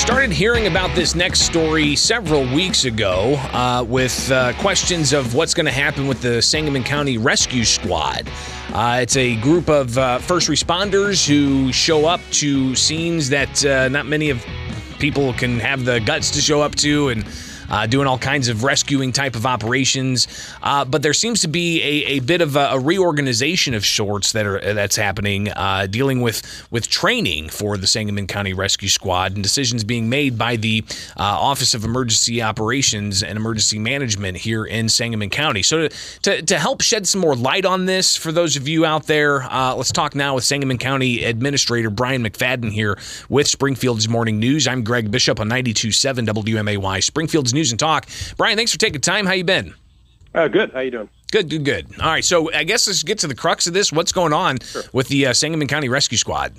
started hearing about this next story several weeks ago uh, with uh, questions of what's going to happen with the Sangamon County Rescue Squad. Uh, it's a group of uh, first responders who show up to scenes that uh, not many of people can have the guts to show up to and uh, doing all kinds of rescuing type of operations. Uh, but there seems to be a, a bit of a, a, reorganization of sorts that are that's happening, uh, dealing with with training for the Sangamon County Rescue Squad and decisions being made by the uh, Office of Emergency Operations and Emergency Management here in Sangamon County. So to, to, to help shed some more light on this for those of you out there, uh, let's talk now with Sangamon County Administrator Brian McFadden here with Springfield's Morning News. I'm Greg Bishop on 92.7 WMAY. Springfield's News News and Talk. Brian, thanks for taking time. How you been? Uh, good. How you doing? Good, good, good. All right, so I guess let's get to the crux of this. What's going on sure. with the uh, Sangamon County Rescue Squad?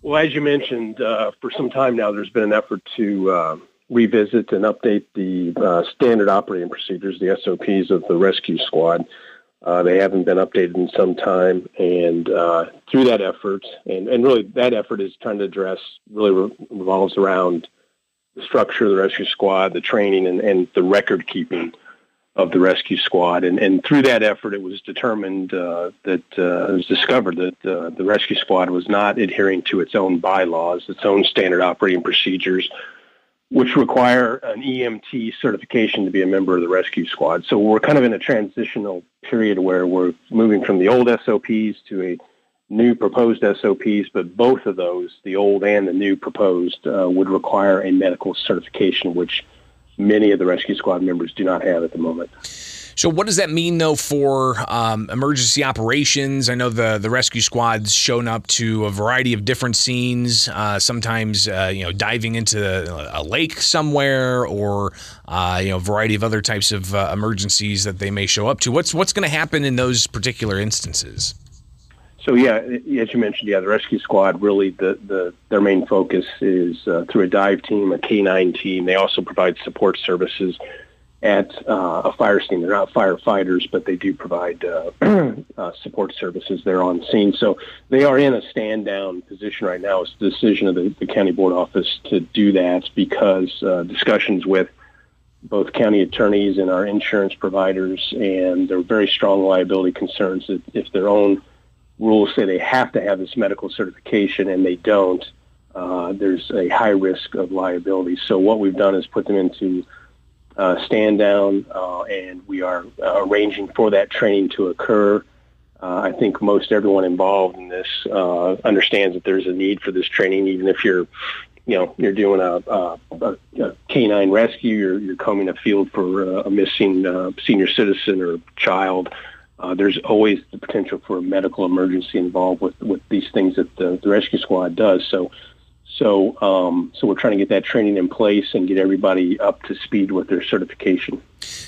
Well, as you mentioned, uh, for some time now, there's been an effort to uh, revisit and update the uh, standard operating procedures, the SOPs of the rescue squad. Uh, they haven't been updated in some time, and uh, through that effort, and, and really that effort is trying to address really re- revolves around the structure of the rescue squad, the training, and, and the record keeping of the rescue squad. And, and through that effort, it was determined uh, that uh, it was discovered that uh, the rescue squad was not adhering to its own bylaws, its own standard operating procedures, which require an EMT certification to be a member of the rescue squad. So we're kind of in a transitional period where we're moving from the old SOPs to a new proposed SOPs, but both of those, the old and the new proposed, uh, would require a medical certification, which many of the rescue squad members do not have at the moment. So, what does that mean, though, for um, emergency operations? I know the the rescue squad's shown up to a variety of different scenes. Uh, sometimes, uh, you know, diving into a lake somewhere, or uh, you know, a variety of other types of uh, emergencies that they may show up to. What's what's going to happen in those particular instances? So yeah, as you mentioned, yeah, the rescue squad really the, the their main focus is uh, through a dive team, a K9 team. They also provide support services at uh, a fire scene. They're not firefighters, but they do provide uh, uh, support services there on scene. So they are in a stand down position right now. It's the decision of the, the county board office to do that because uh, discussions with both county attorneys and our insurance providers, and there are very strong liability concerns that if their own rules say they have to have this medical certification and they don't, uh, there's a high risk of liability. So what we've done is put them into uh, stand down, uh, and we are uh, arranging for that training to occur. Uh, I think most everyone involved in this uh, understands that there's a need for this training, even if you're, you know, you're doing a, a, a canine rescue, you're, you're combing a field for a missing senior citizen or child. Uh, there's always the potential for a medical emergency involved with, with these things that the, the rescue squad does. So, so, um, so we're trying to get that training in place and get everybody up to speed with their certification.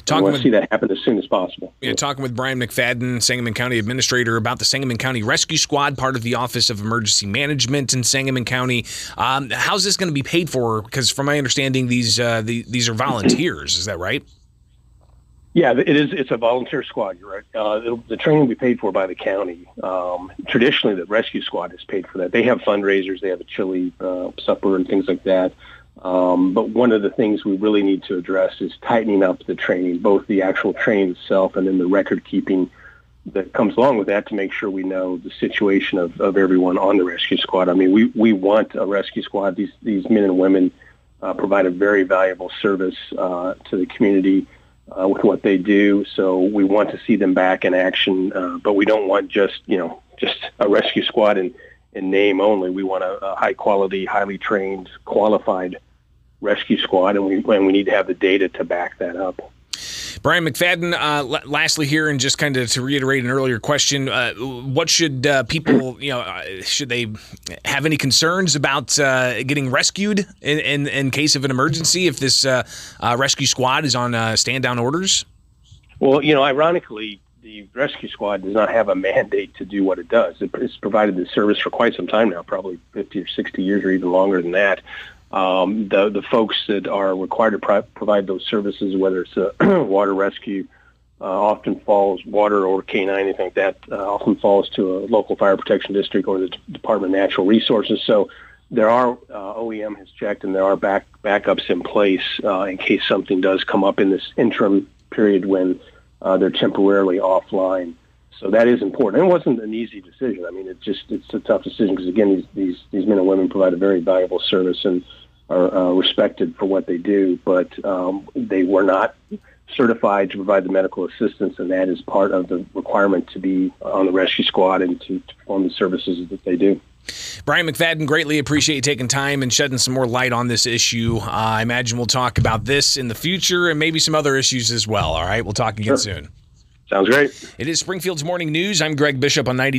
Talking want to see that happen as soon as possible. Yeah, talking with Brian McFadden, Sangamon County Administrator, about the Sangamon County Rescue Squad, part of the Office of Emergency Management in Sangamon County. Um, how's this going to be paid for? Because from my understanding, these uh, the, these are volunteers. Is that right? Yeah, it is. It's a volunteer squad. You're right. Uh, the training will be paid for by the county. Um, traditionally, the rescue squad is paid for that. They have fundraisers. They have a chili uh, supper and things like that. Um, but one of the things we really need to address is tightening up the training, both the actual training itself and then the record keeping that comes along with that to make sure we know the situation of, of everyone on the rescue squad. I mean, we, we want a rescue squad. These, these men and women uh, provide a very valuable service uh, to the community uh, with what they do. So we want to see them back in action, uh, but we don't want just you know just a rescue squad in, in name only. We want a, a high quality, highly trained, qualified rescue squad, and we and we need to have the data to back that up. Brian McFadden, uh, lastly here, and just kind of to reiterate an earlier question, uh, what should uh, people, you know, uh, should they have any concerns about uh, getting rescued in, in, in, case of an emergency if this uh, rescue squad is on stand down orders? Well, you know, ironically, the rescue squad does not have a mandate to do what it does. It's provided the service for quite some time now, probably 50 or 60 years or even longer than that. Um, the the folks that are required to pro- provide those services, whether it's a water rescue, uh, often falls water or canine, anything like that, uh, often falls to a local fire protection district or the D- Department of Natural Resources. So there are uh, OEM has checked, and there are back backups in place uh, in case something does come up in this interim period when uh, they're temporarily offline. So that is important. It wasn't an easy decision. I mean, it's just it's a tough decision because again, these these these men and women provide a very valuable service and are uh, respected for what they do, but um, they were not certified to provide the medical assistance, and that is part of the requirement to be on the rescue squad and to, to perform the services that they do. Brian McFadden, greatly appreciate you taking time and shedding some more light on this issue. Uh, I imagine we'll talk about this in the future and maybe some other issues as well. All right, we'll talk again sure. soon. Sounds great. It is Springfield's Morning News. I'm Greg Bishop on 92.